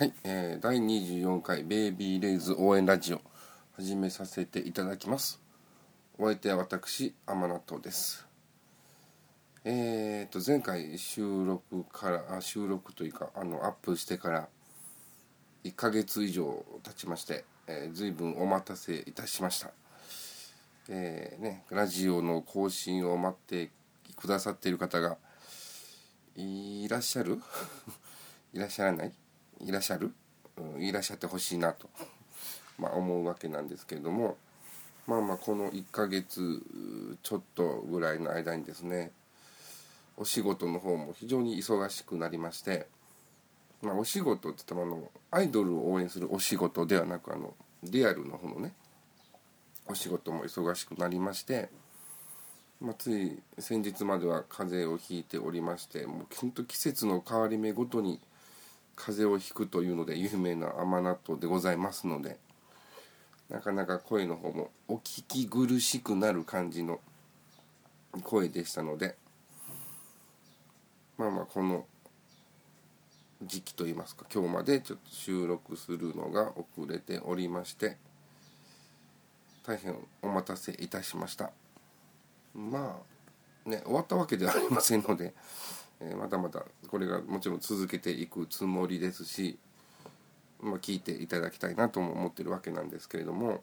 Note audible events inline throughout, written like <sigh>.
はい、えー、第24回ベイビーレイズ応援ラジオ始めさせていただきます。お相手は私天納豆です。えーと前回収録からあ収録というかあのアップしてから1ヶ月以上経ちまして、えー、随分お待たせいたしました。えー、ねラジオの更新を待ってくださっている方がいらっしゃる？<laughs> いらっしゃらない？いらっしゃる、うん、いらっしゃってほしいなと、まあ、思うわけなんですけれども。まあまあこの1ヶ月ちょっとぐらいの間にですねお仕事の方も非常に忙しくなりまして、まあ、お仕事って言ってもあのアイドルを応援するお仕事ではなくあのリアルの方のねお仕事も忙しくなりまして、まあ、つい先日までは風邪をひいておりましてもう本当季節の変わり目ごとに風邪をひくというので有名な甘納豆でございますのでなかなか声の方もお聞き苦しくなる感じの声でしたのでまあまあこの時期といいますか今日までちょっと収録するのが遅れておりまして大変お待たせいたしました。まあね終わったわけではありませんのでえまだまだこれがもちろん続けていくつもりですし、まあ、聞いていただきたいなとも思ってるわけなんですけれども、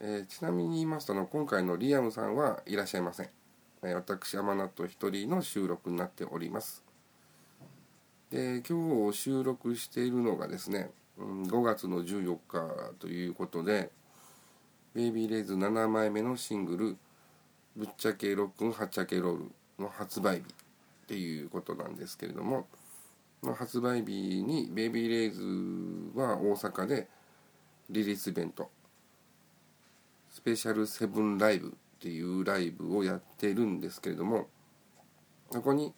えー、ちなみに言いますとの今回のリアムさんはいらっしゃいません、えー、私甘納豆一人の収録になっております。で今日収録しているのがですね、5月の14日ということでベイビーレイズ7枚目のシングル「ぶっちゃけロックンはっちゃけロール」の発売日っていうことなんですけれどもの発売日にベイビーレイズは大阪でリリースイベントスペシャルセブンライブっていうライブをやってるんですけれどもそこに、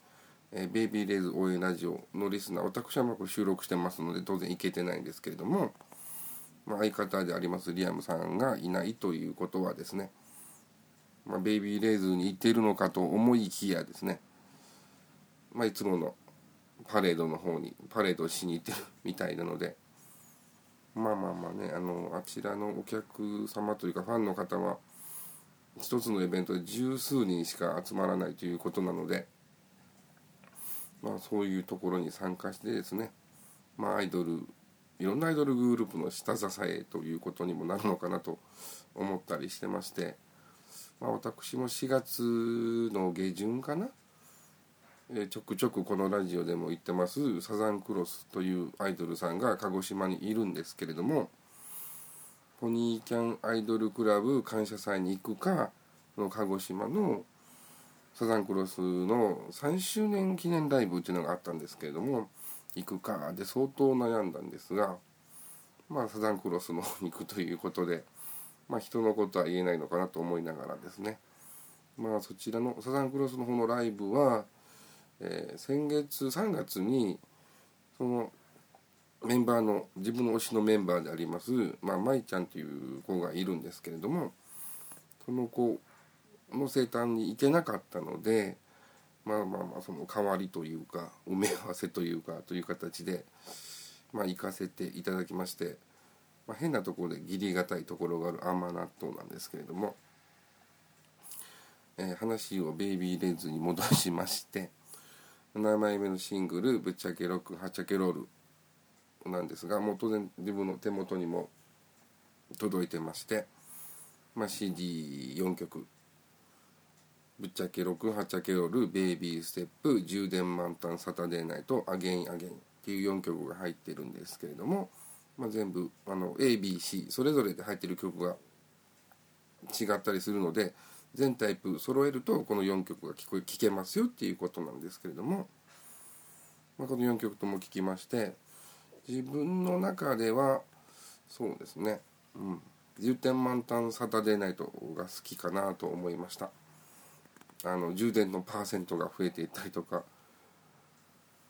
えベイビーレイズ応援ラジオのリスナー私はまこれ収録してますので当然行けてないんですけれども、まあ、相方でありますリアムさんがいないということはですねまあ、ベイビーレイズに行っているのかと思いきやですね、まあ、いつものパレードの方にパレードしに行ってるみたいなので。まあまあまあねあのあちらのお客様というかファンの方は一つのイベントで十数人しか集まらないということなので。まあそういうところに参加してですね。まあアイドルいろんなアイドルグループの下支えということにもなるのかなと思ったりしてまして。まあ、私も4月の下旬かな、えー、ちょくちょくこのラジオでも言ってますサザンクロスというアイドルさんが鹿児島にいるんですけれどもポニーキャンアイドルクラブ感謝祭に行くかの鹿児島のサザンクロスの3周年記念ライブっていうのがあったんですけれども行くかで相当悩んだんですがまあサザンクロスの方に行くということで。まあ、人のことは言えないのかなと思いながらですねまあそちらのサザンクロスの方のライブは、えー、先月3月にそのメンバーの自分の推しのメンバーであります、まあ、舞ちゃんという子がいるんですけれどもその子の生誕に行けなかったのでまあまあまあその代わりというか埋め合わせというかという形で、まあ、行かせていただきまして。まあ、変なところで義理がたいところがある甘納豆なんですけれども、えー、話をベイビーレンズに戻しまして7枚目のシングル「ぶっちゃけロックはっちゃけロール」なんですがもう当然自分の手元にも届いてまして、まあ、CD4 曲「ぶっちゃけロックはっちゃけロール」「ベイビーステップ」「充電満タンサタデーナイト」「アゲインアゲイン」っていう4曲が入ってるんですけれどもまあ、全部あの ABC それぞれで入ってる曲が違ったりするので全タイプ揃えるとこの4曲が聞こえ聞けますよっていうことなんですけれども、まあ、この4曲とも聞きまして自分の中ではそうですね、うん、充電満タンサタデーナイトが好きかなと思いました。あの充電のパーセントが増えていったりとか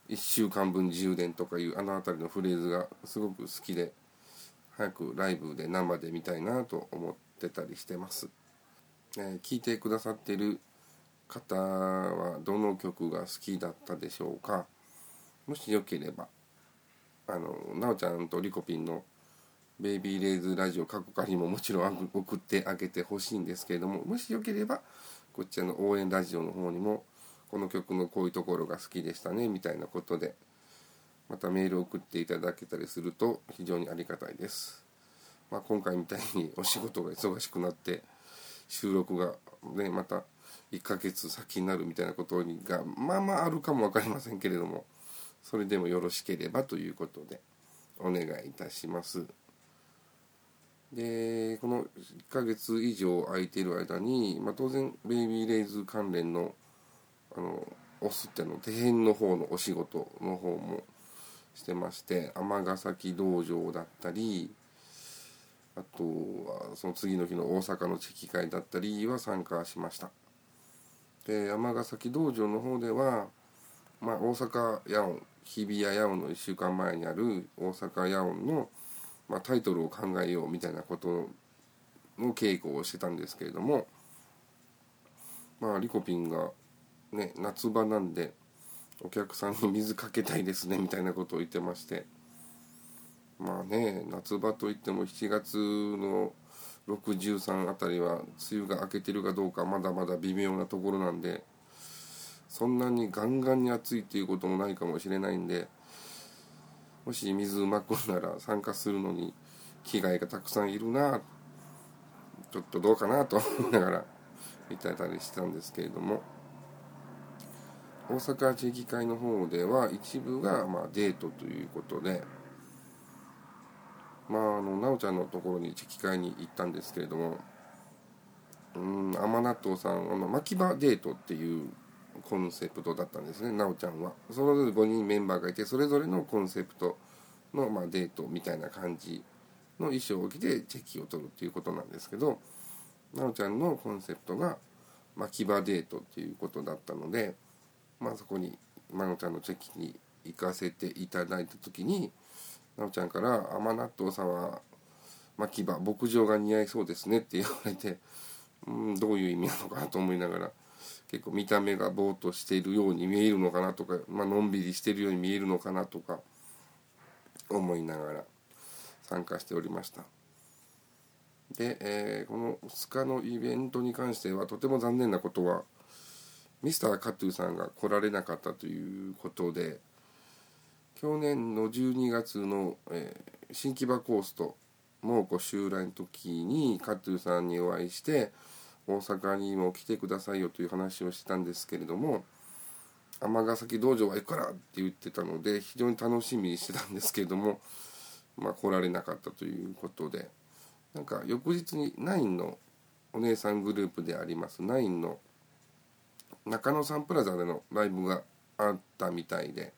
1週間分充電とかいうあの辺りのフレーズがすごく好きで早くライブで生で見たいなと思ってたりしてます、えー、聞いてくださってる方はどの曲が好きだったでしょうか？もしよければあのなおちゃんとリコピンのベイビーレイズラジオ過去仮ももちろん送ってあげてほしいんですけれどももしよければこちらの応援ラジオの方にもこの曲のこういうところが好きでしたねみたいなことでまたメールを送っていただけたりすると非常にありがたいです、まあ、今回みたいにお仕事が忙しくなって収録がねまた1ヶ月先になるみたいなことがまあまああるかも分かりませんけれどもそれでもよろしければということでお願いいたします。でこの1ヶ月以上空いている間に、まあ、当然ベイビーレイズ関連のあのオスっての底辺の方のお仕事の方もしてまして尼崎道場だったりあとはその次の日の大阪の地域会だったりは参加しました。で尼崎道場の方では、まあ、大阪ヤオ日比谷ヤオの1週間前にある大阪ヤオの、まあ、タイトルを考えようみたいなことの稽古をしてたんですけれどもまあリコピンがね夏場なんでお客さんに水かけたいですねみたいなことを言ってましてまあね夏場といっても7月の63あたりは梅雨が明けてるかどうかまだまだ微妙なところなんでそんなにガンガンに暑いっていうこともないかもしれないんでもし水うまくなら参加するのに着替えがたくさんいるなちょっとどうかなと思いながら見てたりしたんですけれども。大阪地域会の方では一部がまあデートということでまあの奈緒ちゃんのところに地域会に行ったんですけれどもうん甘納豆さんあの牧場デートっていうコンセプトだったんですね奈緒ちゃんは。それぞれ5人メンバーがいてそれぞれのコンセプトの、まあ、デートみたいな感じの衣装を着てチェキを取るっていうことなんですけど奈緒ちゃんのコンセプトが牧場デートっていうことだったのでまあ、そこにまのちゃんのチェキに行かせていただいた時になおちゃんから「甘納豆さんは牧場牧場が似合いそうですね」って言われてうんどういう意味なのかなと思いながら結構見た目がぼーっとしているように見えるのかなとか、まあのんびりしてるように見えるのかなとか思いながら参加しておりました。で、えー、この2日のイベントに関してはとても残念なことはミスターカトゥーさんが来られなかったということで去年の12月の、えー、新木場コースト猛虎襲来の時にカトゥーさんにお会いして大阪にも来てくださいよという話をしたんですけれども尼崎道場は行くからって言ってたので非常に楽しみにしてたんですけれどもまあ来られなかったということでなんか翌日に9のお姉さんグループであります9の中野サンプラザでのライブがあったみたいで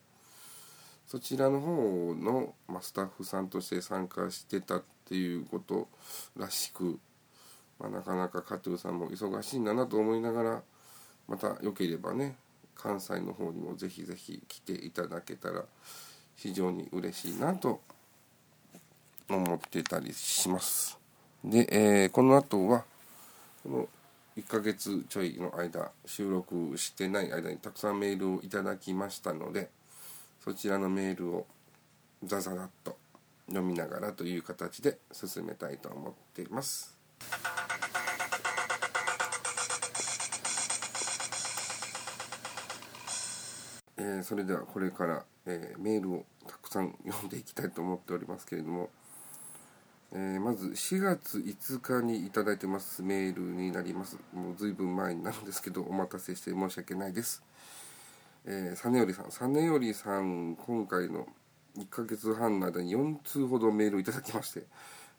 そちらの方の、ま、スタッフさんとして参加してたっていうことらしく、まあ、なかなか加藤さんも忙しいんだなと思いながらまたよければね関西の方にもぜひぜひ来ていただけたら非常に嬉しいなと思ってたりします。で、えー、この後はこの1ヶ月ちょいの間収録してない間にたくさんメールをいただきましたのでそちらのメールをザザザッと読みながらという形で進めたいと思っています。えー、それではこれから、えー、メールをたくさん読んでいきたいと思っておりますけれどもえー、まず4月5日にいただいてます。メールになります。もう随分前になるんですけどお待たせして申し訳ないです。えー、サネヨリさん。サネヨリさん今回の1ヶ月半の間に4通ほどメールをいただきまして、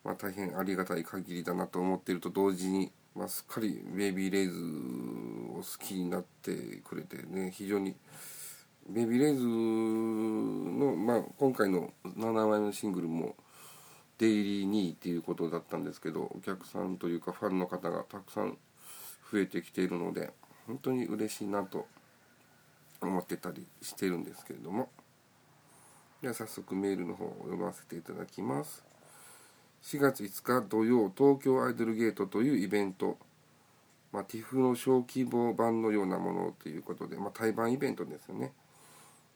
まあ、大変ありがたい限りだなと思っていると同時に、まあ、すっかりベイビーレイズを好きになってくれてね非常にベイビーレイズの、まあ、今回の7枚のシングルもデイリー2位っていうことだったんですけどお客さんというかファンの方がたくさん増えてきているので本当に嬉しいなと思ってたりしてるんですけれども。では早速メールの方を読ませていただきます。4月5日土曜東京アイドルゲートというイベント。まあ、TIFF の小規模版のようなものということで、まあ、対バンイベントですよね。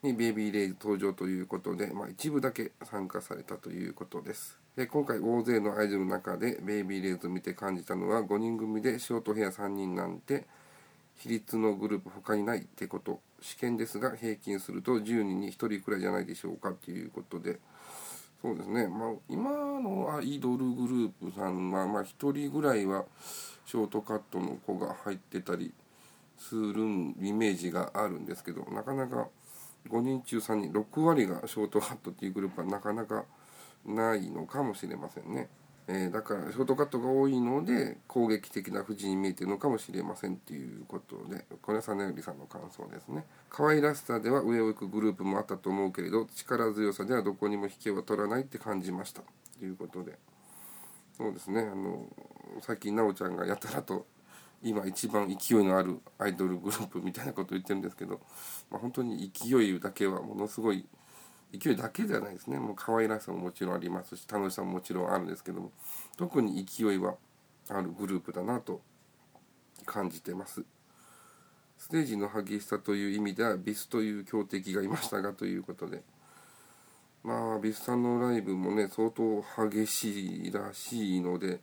にベイビーレイズ登場ということで、まあ、一部だけ参加されたということです。で今回大勢のアイドルの中でベイビーレイズを見て感じたのは5人組でショートヘア3人なんて比率のグループ他にないってこと。試験ですが平均すると10人に1人くらいじゃないでしょうかということで。そうですね、まあ、今のアイドルグループさんは、まあ、1人ぐらいはショートカットの子が入ってたりするイメージがあるんですけどなかなか5人中3人6割がショートカットっていうグループはなかなかないのかもしれませんね。えー、だからショートカットが多いので攻撃的な藤に見えてるのかもしれませんっていうことでこれは実則さんの感想ですね。可愛らしさでは上を行くグループもあったと思うけれど力強さではどこにも引けは取らないって感じました。ということで。そうですね。あのさっき奈緒ちゃんがやたらと今一番勢いのあるアイドルグループみたいなことを言ってるんですけど、まあ、本当に勢いだけはものすごい勢いだけじゃないですね。もう可愛らしさももちろんありますし楽しさももちろんあるんですけども特に勢いはあるグループだなと感じてます。ステージの激しさという意味ではビスという強敵がいましたがということでまあビスさんのライブもね相当激しいらしいので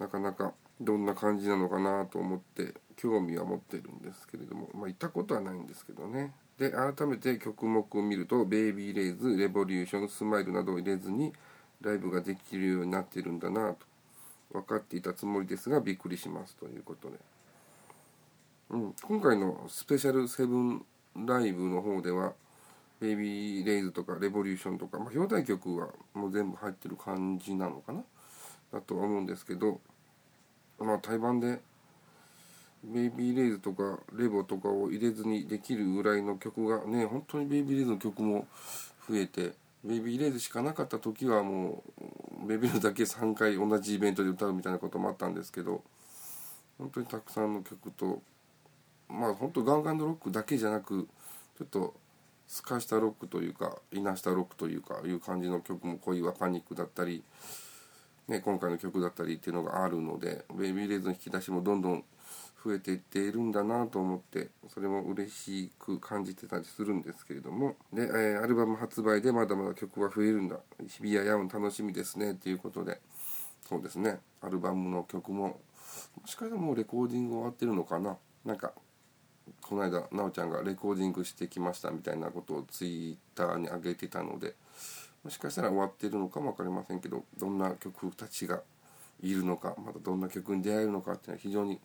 なかなかどんな感じなのかなと思って興味は持ってるんですけれどもまあ行ったことはないんですけどね。で改めて曲目を見ると「ベイビーレイズ」「レボリューション」「スマイル」などを入れずにライブができるようになってるんだなと分かっていたつもりですがびっくりしますということで、うん、今回のスペシャルセブンライブの方では「ベイビーレイズ」とか「レボリューション」とか、まあ、表題曲はもう全部入ってる感じなのかな？だとは思うんですけどまあ対バンでベイビーレイズとかレボとかを入れずにできるぐらいの曲がね本当にベイビーレイズの曲も増えてベイビーレイズしかなかった時はもうベイビーレイズだけ3回同じイベントで歌うみたいなこともあったんですけど本当にたくさんの曲とまあ本当ガンガンのロックだけじゃなくちょっとスカしたロックというかいなしたロックというかいう感じの曲も恋はパニックだったり、ね、今回の曲だったりっていうのがあるのでベイビーレイズの引き出しもどんどん増えていっているんだなと思ってそれも嬉しく感じてたりするんですけれども。で、えー、アルバム発売でまだまだ曲は増えるんだ。日比谷ヤウン楽しみですね。ということで。そうですね。アルバムの曲も。もしかしたらもうレコーディング終わってるのかな。なんかこの間奈緒ちゃんがレコーディングしてきましたみたいなことをツイッターに上げてたので。もしかしたら終わってるのかも分かりませんけどどんな曲たちがいるのかまたどんな曲に出会えるのかっていうのは非常に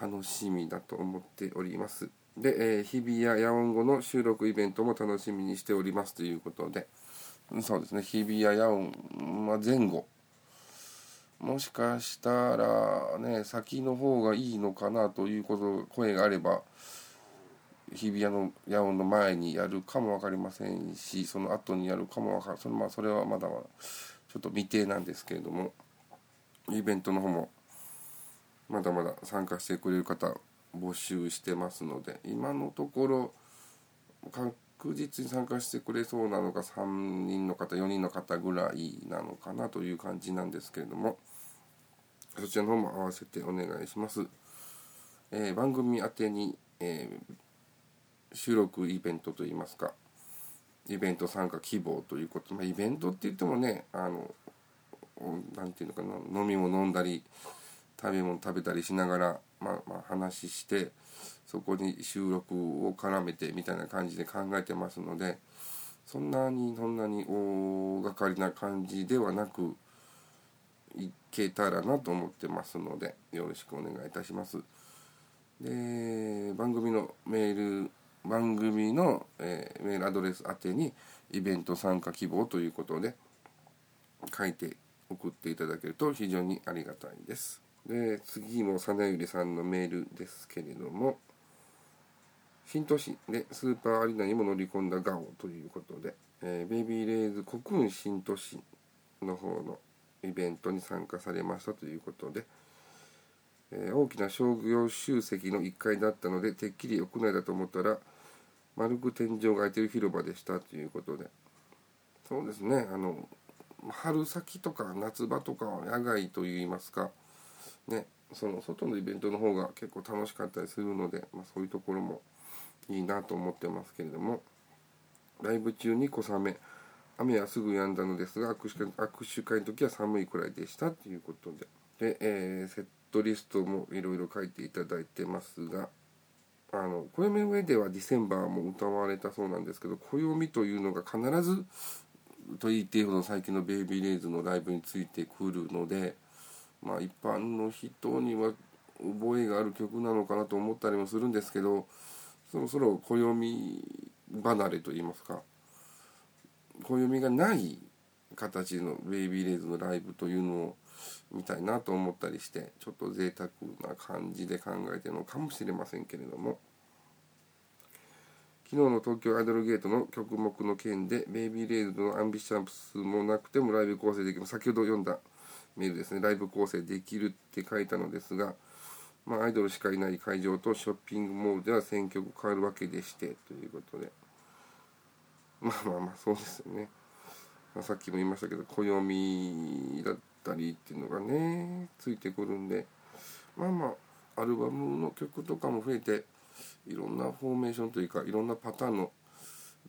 楽しみだと思っております。で、えー、日比谷野音後の収録イベントも楽しみにしておりますということで、そうですね、日比谷野音、まあ、前後、もしかしたらね、先の方がいいのかなということ、声があれば、日比谷の野音の前にやるかも分かりませんし、その後にやるかも分かる、そのまあ、それはまだまだちょっと未定なんですけれども、イベントの方もまだまだ参加してくれる方募集してますので今のところ確実に参加してくれそうなのが3人の方4人の方ぐらいなのかなという感じなんですけれどもそちらの方も合わせてお願いします、えー、番組宛てに、えー、収録イベントといいますかイベント参加希望ということ、まあ、イベントって言ってもねあの何て言うのかな飲み物飲んだり食べ物食べたりしながら、まあ、まあ話してそこに収録を絡めてみたいな感じで考えてますのでそんなにそんなに大掛かりな感じではなくいけたらなと思ってますのでよろしくお願いいたします。で番組のメール番組の、えー、メールアドレス宛てにイベント参加希望ということで書いて送っていただけると非常にありがたいです。で次もさなゆりさんのメールですけれども新都市でスーパーアリーナにも乗り込んだガオということで、えー、ベイビーレイズ国運新都市の方のイベントに参加されましたということで、えー、大きな商業集積の1階だったのでてっきり屋内だと思ったら丸く天井が開いてる広場でしたということで。そうですねあの春先とか夏場とかは野外といいますかねその外のイベントの方が結構楽しかったりするので、まあ、そういうところもいいなと思ってますけれどもライブ中に小雨雨はすぐ止んだのですが握手会握手会の時は寒いくらいでしたということでで、えー、セットリストもいろいろ書いていただいてますがあの暦の上ではディセンバーも歌われたそうなんですけど暦というのが必ずと言っていいほど最近のベイビーレイズのライブについてくるのでまあ一般の人には覚えがある曲なのかなと思ったりもするんですけどそろそろ暦離れといいますか暦がない形のベイビーレイズのライブというのを見たいなと思ったりしてちょっと贅沢な感じで考えてるのかもしれませんけれども。昨日の東京アイドルゲートの曲目の件でベイビーレイズのアンビシャンプスもなくてもライブ構成できる先ほど読んだメールですね。ライブ構成できるって書いたのですがまあ、アイドルしかいない会場とショッピングモールでは選曲変わるわけでしてということで。まあまあまあそうですよね、まあ、さっきも言いましたけど暦だったりっていうのがねついてくるんでまあまあアルバムの曲とかも増えていろんなフォーメーションというかいろんなパターンの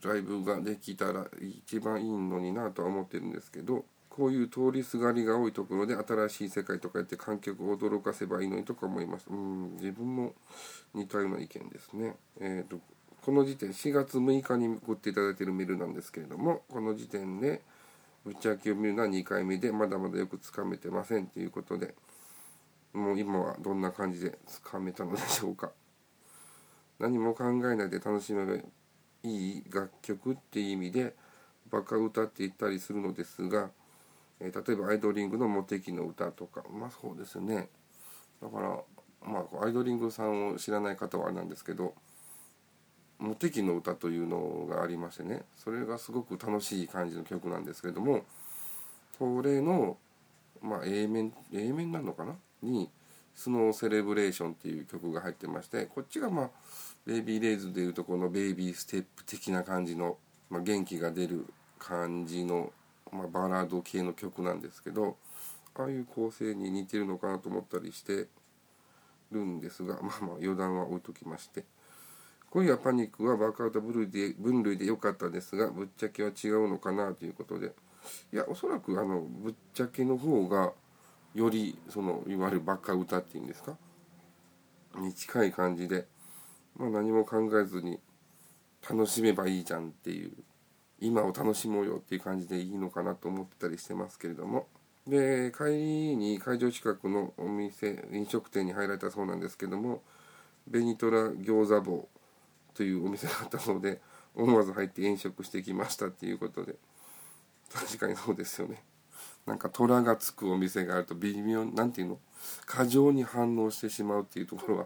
ライブができたら一番いいのになとは思ってるんですけどこういう通りすがりが多いところで新しい世界とかやって観客を驚かせばいいのにとか思います。うん、自分も似たような意見ですね。えっ、ー、と、この時点、4月6日に送っていただいているメールなんですけれども、この時点で、ぶっちゃけを見るのは2回目で、まだまだよくつかめてませんということで、もう今はどんな感じでつかめたのでしょうか。何も考えないで楽しめばいい楽曲っていう意味で、バカ歌って言ったりするのですが、えー、例えばアイドリングのモテキの歌とか。まあそうですね。だからまあアイドリングさんを知らない方はあれなんですけどモテキの歌というのがありましてね。それがすごく楽しい感じの曲なんですけれどもこれの、まあ、A 面 A 面なのかな？に「スノーセレブレーション」っていう曲が入ってましてこっちがまあベイビーレイズでいうとこのベイビーステップ的な感じの、まあ、元気が出る感じのまあ、バラード系の曲なんですけどああいう構成に似てるのかなと思ったりしてるんですがまあまあ余談は置いときまして。恋やパニックはバークアウト分類で分類で良かったですがぶっちゃけは違うのかなということで。いやおそらくあのぶっちゃけの方がよりそのいわゆるバカ歌っていうんですか？に近い感じで、まあ、何も考えずに楽しめばいいじゃんっていう今を楽しもうよっていう感じでいいのかなと思ったりしてますけれども。で帰りに会場近くのお店飲食店に入られたそうなんですけどもベニトラ餃子坊というお店だったので思わず入って飲食してきましたっていうことで確かにそうですよね。なんか虎がつくお店があると微妙なんていうの？過剰に反応してしまうっていうところは、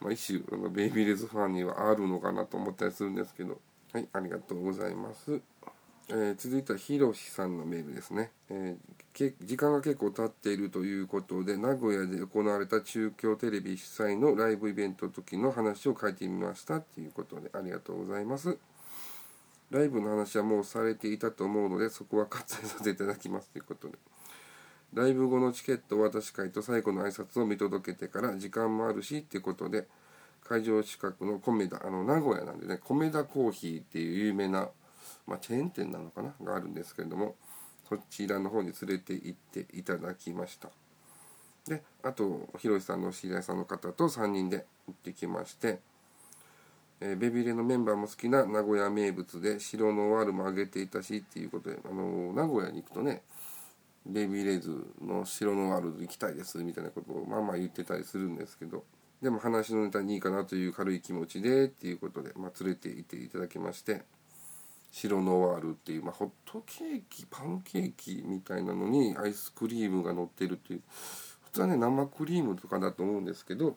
まあ、一種ベイビーレズファンにはあるのかなと思ったりするんですけどはい、ありがとうございます。えー、続いてはひろしさんのメールですね、えー、時間が結構経っているということで名古屋で行われた中京テレビ主催のライブイベントの時の話を書いてみましたということでありがとうございます。ライブの話はもうされていたと思うのでそこは割愛させていただきますということで。ライブ後のチケット渡し会と最後の挨拶を見届けてから時間もあるしっていうことで会場近くの米田あの名古屋なんでね米田コーヒーっていう有名な、まあ、チェーン店なのかな？があるんですけれどもそちらの方に連れて行っていただきました。であとひろしさんの知り合いさんの方と3人で行ってきまして、えー、ベビーレのメンバーも好きな名古屋名物で白のワールもあげていたしっていうことで、あのー、名古屋に行くとねベビーレイズの白のワールド行きたいですみたいなことをまあまあ言ってたりするんですけどでも話のネタにいいかなという軽い気持ちでっていうことで、まあ、連れて行っていただきまして白ノワールっていう、まあ、ホットケーキパンケーキみたいなのにアイスクリームが乗ってるっていう普通はね生クリームとかだと思うんですけど、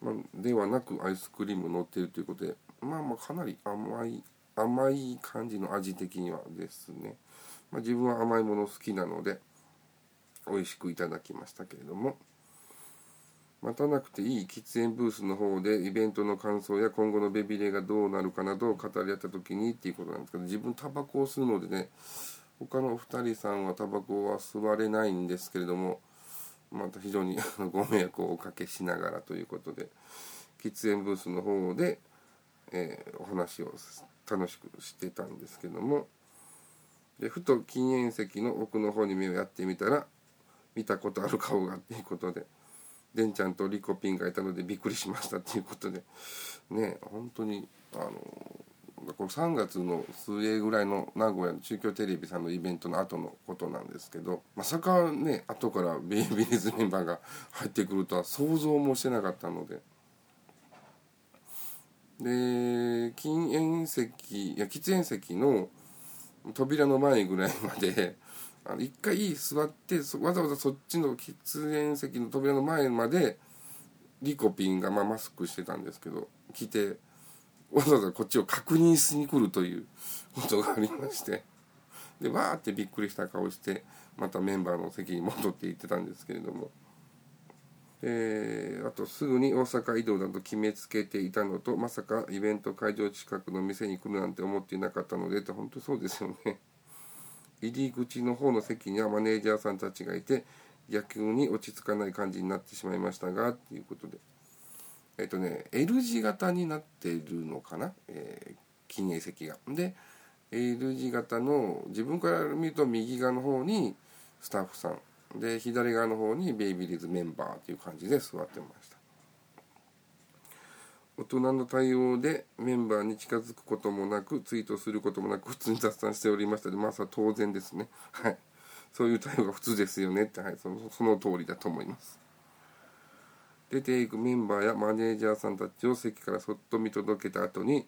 まあ、ではなくアイスクリーム乗ってるということでまあまあかなり甘い甘い感じの味的にはですね、まあ、自分は甘いもの好きなので美味しくいただきましたけれども。待たなくていい喫煙ブースの方でイベントの感想や今後のベビレがどうなるかなどを語り合った時にっていうことなんですけど自分タバコを吸うのでね他のお二人さんはタバコは吸われないんですけれどもまた非常にご迷惑をおかけしながらということで喫煙ブースの方で、えー、お話を楽しくしてたんですけどもでふと禁煙席の奥の方に目をやってみたら見たことある顔がっていうことででんちゃんとリコピンがいたのでびっくりしましたっていうことでね本当にあのこれ3月の末ぐらいの名古屋の中京テレビさんのイベントの後のことなんですけどまさかね後からベイビーズメンバーが入ってくるとは想像もしてなかったので。で禁煙席いや喫煙席の扉の前ぐらいまであの一回座ってわざわざそっちの喫煙席の扉の前までリコピンがまあマスクしてたんですけど来てわざわざこっちを確認しに来るという <laughs> ことがありましてでわーってびっくりした顔してまたメンバーの席に戻って行ってたんですけれども。えー、あとすぐに大阪移動だと決めつけていたのとまさかイベント会場近くの店に来るなんて思っていなかったのでって本当そうですよね入り口の方の席にはマネージャーさんたちがいて逆に落ち着かない感じになってしまいましたがっていうことで。えっ、とね L 字型になっているのかな、えー、禁煙席が。で L 字型の自分から見ると右側の方にスタッフさん。で左側の方にベイビーリーズメンバーという感じで座ってました。大人の対応でメンバーに近づくこともなくツイートすることもなく普通に雑談しておりました。でまあさ当然ですね。はい。そういう対応が普通ですよね。ってはい。そのその通りだと思います。出ていくメンバーやマネージャーさんたちを席からそっと見届けた後に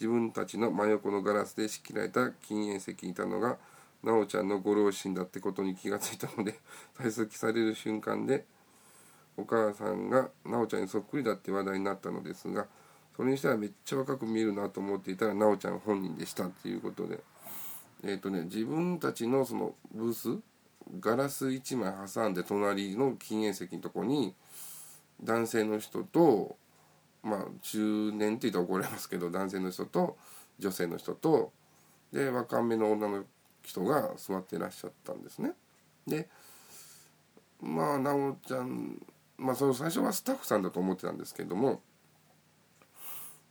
自分たちの真横のガラスで仕切られた禁煙席にいたのがなおちゃんのご両親だってことに気がついたので退席される瞬間でお母さんがなおちゃんにそっくりだって話題になったのですがそれにしてはめっちゃ若く見えるなと思っていたらなおちゃん本人でしたっていうことでえっ、ー、とね自分たちのそのブースガラス1枚挟んで隣の禁煙席のとこに男性の人とまあ中年って言ったら怒られますけど男性の人と女性の人とで若めの女の人が座ってらっしゃったんですね。でまあ奈緒ちゃんまあその最初はスタッフさんだと思ってたんですけども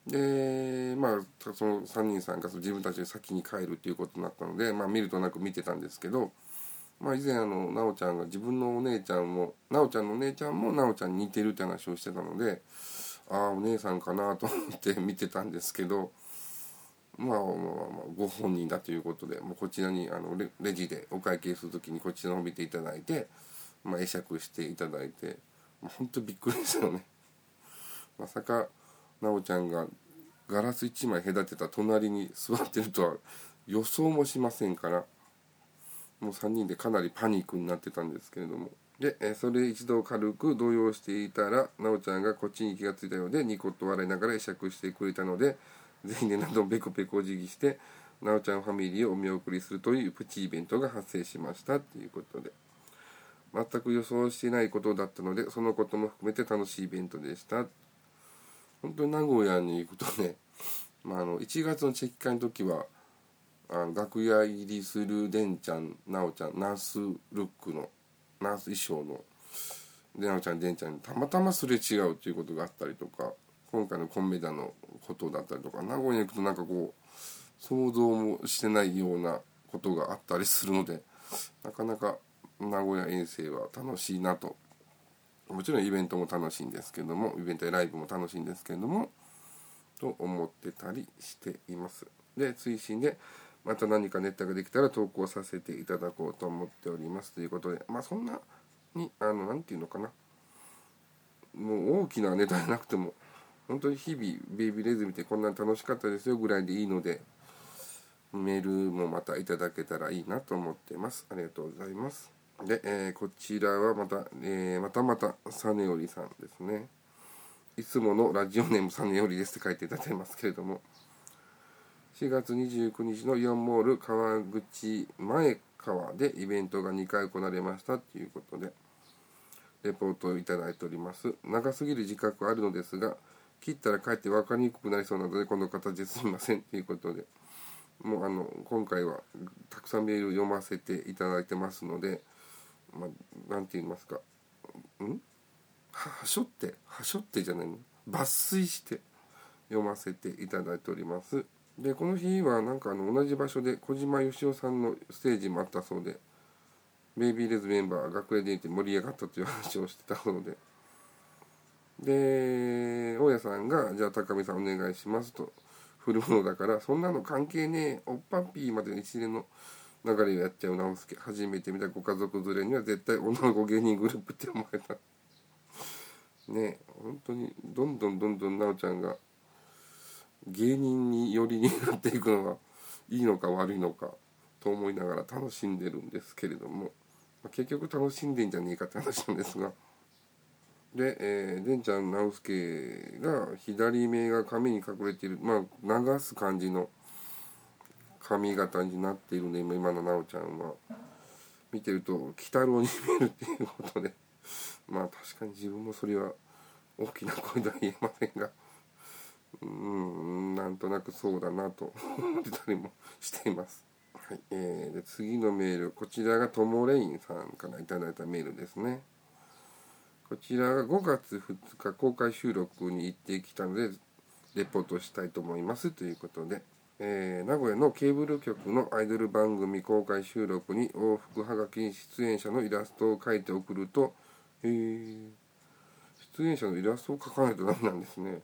でまあその3人さんが自分たちで先に帰るっていうことになったのでまあ見るとなく見てたんですけど。まあ、以前あの奈緒ちゃんが自分のお姉ちゃんも奈緒ちゃんのお姉ちゃんも奈緒ちゃんに似てるって話をしてたのでああお姉さんかなと思って見てたんですけどまあまあご本人だということでもうこちらにあのレジでお会計する時にこちらを見ていただいて、まあ、会釈していただいて、まあ、本当びっくりですよね。まさか奈緒ちゃんがガラス1枚隔てた隣に座ってるとは予想もしませんからもう3人でかなりパニックになってたんですけれども。で、えそれ一度軽く動揺していたら奈緒ちゃんがこっちに気がついたようでニコッと笑いながら会釈してくれたので全員で何度もペコペコお辞儀してなおちゃんファミリーをお見送りするというプチイベントが発生しましたということで。全く予想していないことだったのでそのことも含めて楽しいイベントでした。本当に名古屋に行くとね、まあ、あの1月のチェキ会の時はあの楽屋入りするでんちゃんなおちゃんナースルックのナース衣装のでなおちゃんでんちゃんにたまたますれ違うということがあったりとか今回のコンメダのことだったりとか名古屋に行くとなんかこう想像もしてないようなことがあったりするのでなかなか名古屋遠征は楽しいなと。もちろんイベントも楽しいんですけどもイベントやライブも楽しいんですけれどもと思ってたりしています。で追伸でまた何かネタができたら投稿させていただこうと思っております。ということでまあそんなにあの何て言うのかな。もう大きなネタじゃなくても本当に日々ベイビーレズ見てこんなに楽しかったですよぐらいでいいのでメールもまたいただけたらいいなと思ってます。ありがとうございます。で、えー、こちらはまた、えー、またまたサネオリさんですね。いつものラジオネームサネオリですって書いていただいてますけれども。4月29日のイオンモール川口前川でイベントが2回行われましたということでレポートをいただいております。長すぎる自覚はあるのですが切ったらかえって分かりにくくなりそうなのでこの形ですみませんということでもうあの今回はたくさんメールを読ませていただいてますのでまあ、なんて言いますか。ん？はしょってはしょってじゃないの？抜粋して読ませていただいております。でこの日はなんかあの同じ場所で小島よしおさんのステージもあったそうでベイビーレズメンバー楽屋でいて盛り上がったという話をしてたそうで。で大家さんが「じゃあ高見さんお願いします」と振るものだからそんなの関係ねえおっぱっぴーまで一連の流れをやっちゃう直輔初めて見たご家族連れには絶対女の子芸人グループって思えた。ね本当にどんどんどんどん奈緒ちゃんが芸人に寄りになっていくのがいいのか悪いのかと思いながら楽しんでるんですけれども。結局楽しんでんじゃねえかって話なんですが。で、えー、でんちゃん直輔が左目が髪に隠れている。まあ流す感じの髪型になっているんで今の奈緒ちゃんは見てると鬼太郎に見えるっていうことで <laughs> まあ確かに自分もそれは大きな声では言えませんがうんなんとなくそうだなと思ってたりもしています。はいえー、で次のメールこちらがともレインさんから頂いたメールですね。こちらが5月2日公開収録に行ってきたのでレポートしたいと思いますということで。えー、名古屋のケーブル局のアイドル番組公開収録に往復はがきに出演者のイラストを描いて送ると、えー、出演者のイラストを描かないとダメなんですね。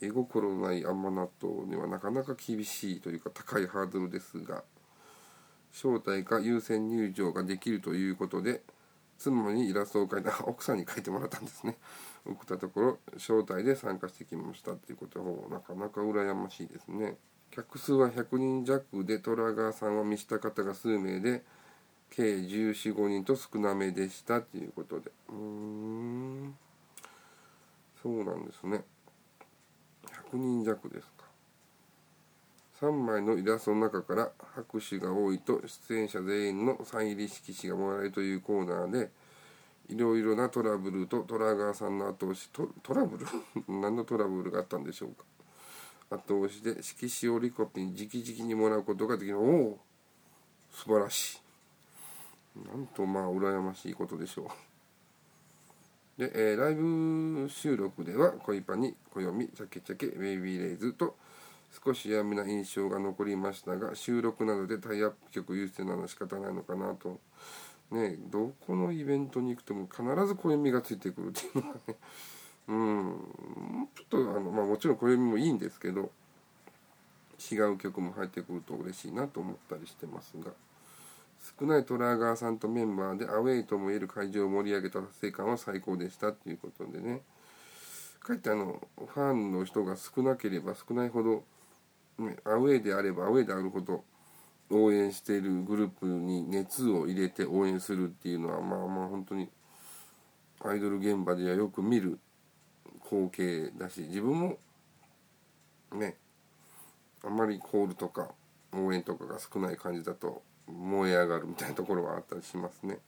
絵心のない甘納豆にはなかなか厳しいというか高いハードルですが招待か優先入場ができるということで妻にイラストを描いた奥さんに描いてもらったんですね。送ったところ招待で参加してきましたっていうことはなかなか羨ましいですね。客数は100人弱で虎川さんを見した方が数名で計1415人と少なめでしたということで。うん。そうなんですね。100人弱ですか。3枚のイラストの中から拍手が多いと出演者全員のサイン入り色紙がもらえるというコーナーでいろいろなトラブルと虎川さんの後押しトトラブル？<laughs> 何のトラブルがあったんでしょうか。後押しで色紙をリコピン直々にもらうことができる。おお素晴らしい。なんとまあ羨ましいことでしょう。で、えー、ライブ収録では恋パに暦チャケチャケベイビーレイズと少しやめな印象が残りましたが収録などでタイアップ曲優先なのは仕方ないのかなと。ねどこのイベントに行くとも必ず暦がついてくるっていうのがね。うんちょっとあの、まあ、もちろん暦もいいんですけど違う曲も入ってくると嬉しいなと思ったりしてますが少ないトラーガーさんとメンバーでアウェイともいえる会場を盛り上げた達成感は最高でしたっていうことでね。かえってあのファンの人が少なければ少ないほどね、アウェーであればアウェーであるほど応援しているグループに熱を入れて応援するっていうのはまあまあ本当にアイドル現場ではよく見る光景だし自分もねあんまりコールとか応援とかが少ない感じだと燃え上がるみたいなところはあったりしますね。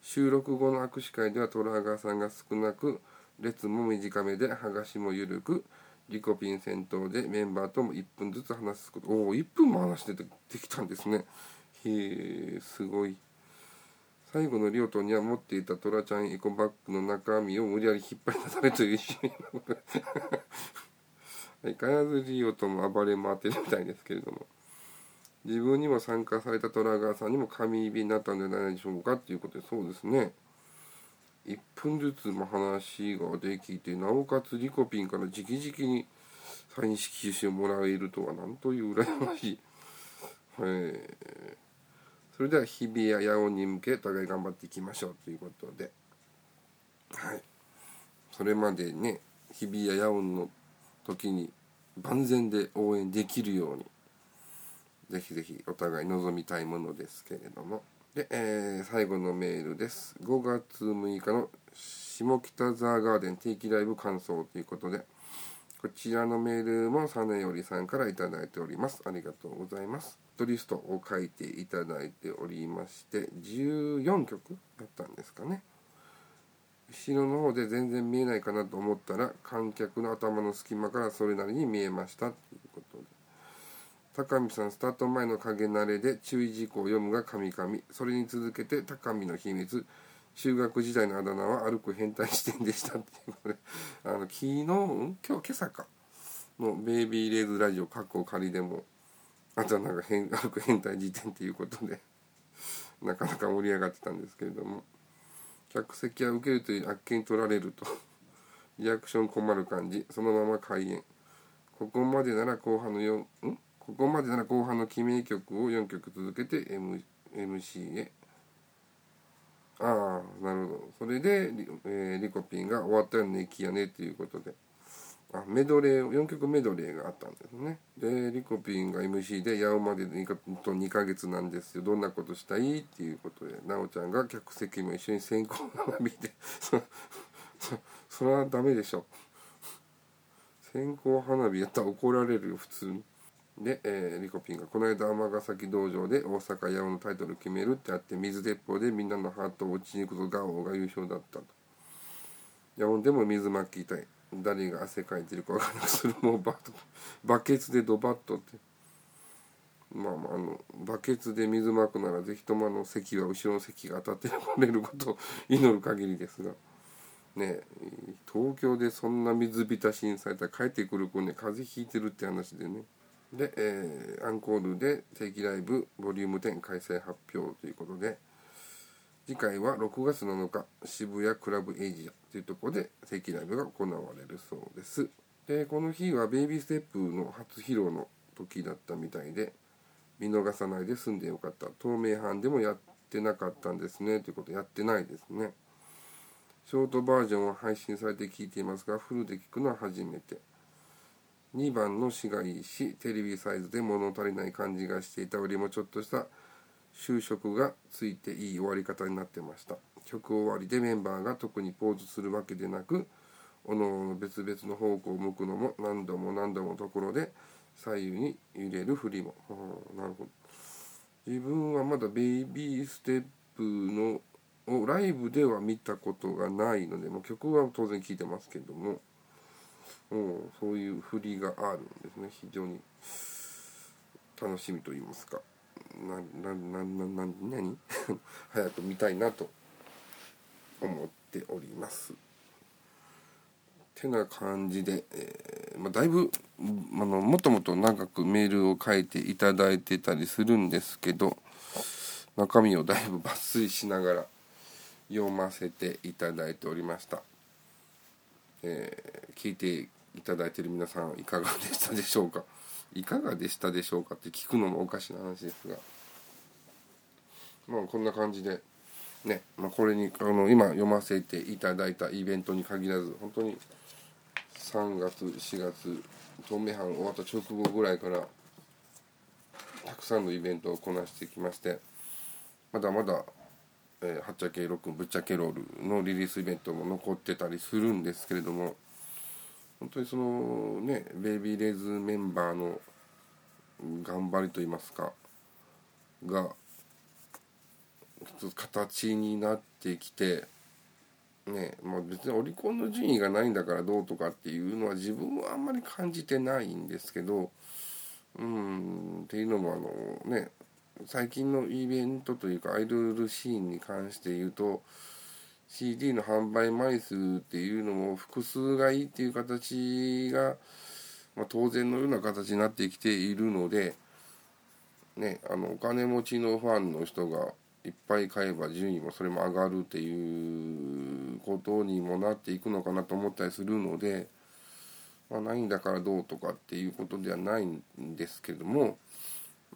収録後の握手会ではトラーガーさんが少なく列も短めで剥がしも緩くリコピン先頭でメンバーとも1分ずつ話すことおお1分も話してできたんですね。へえすごい。最後のリオトには持っていたトラちゃんエコバッグの中身を無理やり引っ張り出されという一緒に相変わらずリオとも暴れ回ってるみたいですけれども。自分にも参加されたトラガーさんにも神指になったんじゃないでしょうかっていうことでそうですね。1分ずつも話ができてなおかつリコピンから直々にサイン色紙をもらえるとはなんという羨ましい、えー、それでは日比谷野音に向けお互い頑張っていきましょうということで。はい。それまでね日比谷野音の時に万全で応援できるようにぜひぜひお互い望みたいものですけれどもで、えー、最後のメールです。5月6日の下北沢ガーデン定期ライブ感想ということで、こちらのメールもサネよりさんから頂いております。ありがとうございます。トリストを書いていただいておりまして、14曲だったんですかね。後ろの方で全然見えないかなと思ったら、観客の頭の隙間からそれなりに見えましたということで。高見さんスタート前の影慣れで注意事項を読むが神々。それに続けて高見の秘密。中学時代のあだ名は歩く変態視点でしたっていうこれあの昨日？今日？今朝か。のベイビーレーズラジオカッコ仮でもあとはなんか変 <laughs> 変態辞典っていうことでなかなか盛り上がってたんですけれども。客席は受けるというあっけに取られると。<laughs> リアクション困る感じ。そのまま開演。ここまでなら後半の4んここまでなら後半の記名曲を4曲続けて、M、MC へ。ああなるほど。それで,、えー、リコピンが終わったよねきやねということで。あメドレー4曲メドレーがあったんですね。でリコピンが MC で「やおまで2かと2ヶ月なんですよ。どんなことしたい?」っていうことで奈緒ちゃんが客席も一緒に線香花火でそそそれはダメでしょ。線香花火やったら怒られるよ普通に。で、えー、リコピンがこの間尼崎道場で大阪八尾のタイトル決めるってあって水鉄砲でみんなのハートを打ちに行くとガオーが優勝だったと。八尾でも水巻きたい。誰が汗かいてるか分からなくする。もバッバケツでドバッとって。まあまああのバケツで水まくならぜひともあの席は後ろの席が当たってこれることを祈る限りですが。ね東京でそんな水浸しにされたら帰ってくる子ね風邪ひいてるって話でね。で、えー、アンコールで定期ライブボリューム10開催発表ということで。次回は6月7日渋谷クラブエイジア。というとこで定期ライブが行われるそうです。でこの日はベイビーステップの初披露の時だったみたいで見逃さないで済んでよかった。透明版でもやってなかったんですね。ということやってないですね。ショートバージョンは配信されて聞いていますがフルで聞くのは初めて。2番の詩がいいしテレビサイズで物足りない感じがしていた。よりもちょっとした就職がついていい終わり方になってました。曲終わりでメンバーが特にポーズするわけでなくおのおの別々の方向を向くのも何度も何度もところで左右に揺れる振りも、なるほど。自分はまだベイビーステップのをライブでは見たことがないのでもう曲は当然聴いてますけどもそういう振りがあるんですね。非常に。楽しみと言いますか。ななななな何？<laughs> 早く見たいなと。思っております。てな感じで、えー、まあ、だいぶあのもっともっと長くメールを書いていただいてたりするんですけど中身をだいぶ抜粋しながら読ませていただいておりました、えー、聞いていただいてる皆さんいかがでしたでしょうか？いかがでしたでしょうかって聞くのもおかしな話ですが。まあこんな感じでね、まあ、これにあの今読ませていただいたイベントに限らず本当に3月4月透明版終わった直後ぐらいからたくさんのイベントをこなしてきましてまだまだ、えー、はっちゃけロックぶっちゃけロールのリリースイベントも残ってたりするんですけれども本当にそのねベイビーレイズメンバーの頑張りといいますかが形になってきてねまあ別にオリコンの順位がないんだからどうとかっていうのは自分はあんまり感じてないんですけどうんっていうのもあのね最近のイベントというかアイドルシーンに関して言うと CD の販売枚数っていうのも複数買いっていう形が、まあ、当然のような形になってきているので、ね、あのお金持ちのファンの人がいっぱい買えば順位もそれも上がるっていうことにもなっていくのかなと思ったりするので、まあ、ないんだからどうとかっていうことではないんですけども、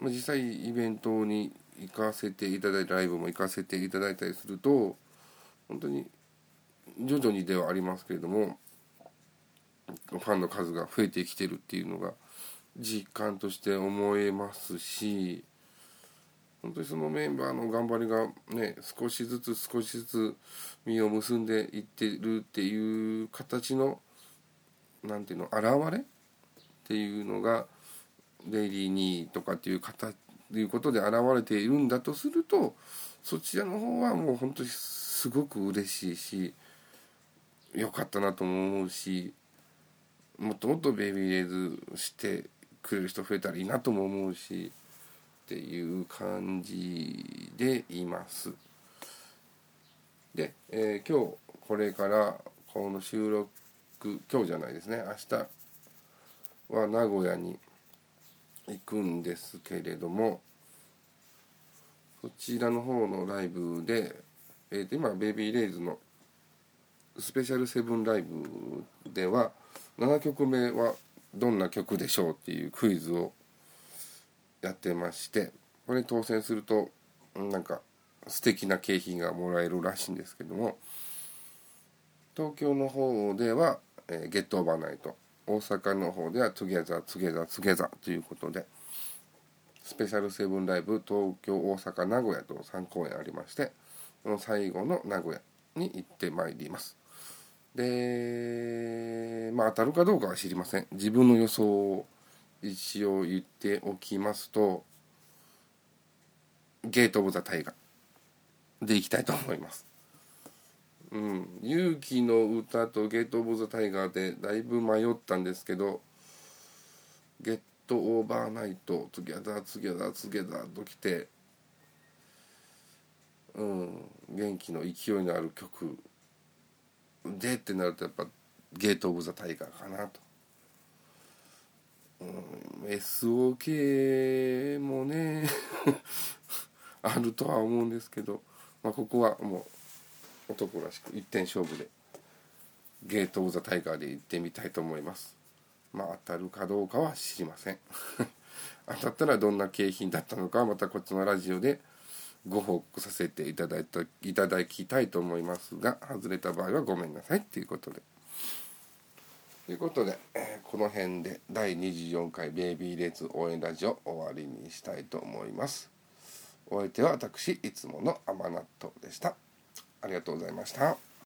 まあ、実際イベントに行かせていただいたライブも行かせていただいたりすると本当に徐々にではありますけれどもファンの数が増えてきてるっていうのが実感として思えますし本当にそのメンバーの頑張りがね少しずつ少しずつ実を結んでいってるっていう形の何ていうの現れっていうのがデイリーにとかっていう方ということで現れているんだとするとそちらの方はもう本当にすごく嬉しいし良かったなとも思うしもっともっとベイビーレイズしてくれる人増えたらいいなとも思うしっていう感じでいます。で、えー、今日これからこの収録今日じゃないですね。明日は名古屋に行くんですけれどもそちらの方のライブで、えー、と今ベイビーレイズのスペシャルセブンライブでは7曲目はどんな曲でしょうっていうクイズをやってましてこれ当選するとなんか素敵な景品がもらえるらしいんですけども東京の方では、えー、ゲットオーバーナイト大阪の方ではトゥゲザートゥゲザートゥゲザーということでスペシャルセブンライブ東京大阪名古屋と3公演ありましてその最後の名古屋に行ってまいります。でまあ当たるかどうかは知りません。自分の予想一応言っておきますと Gate of the Tiger。でいきたいと思います。うん。勇気の歌と Gate of the Tiger でだいぶ迷ったんですけど Get over night。トゥギャザーツギャザーツギャザーときてうん。元気の勢いのある曲。でってなるとやっぱゲート・オブ・ザ・タイガーかなと。うん、SOK もね <laughs> あるとは思うんですけど、まあ、ここはもう男らしく一点勝負でゲート・オブ・ザ・タイガーで行ってみたいと思います。まあ当たるかどうかは知りません。<laughs> 当たったらどんな景品だったのかはまたこっちのラジオでご報告させていただいたいただきたいと思いますが外れた場合はごめんなさいっていうことで。ということで、えー、この辺で第24回ベイビーレッツ応援ラジオ終わりにしたいと思います。お相手は私いつもの甘納豆でした。ありがとうございました。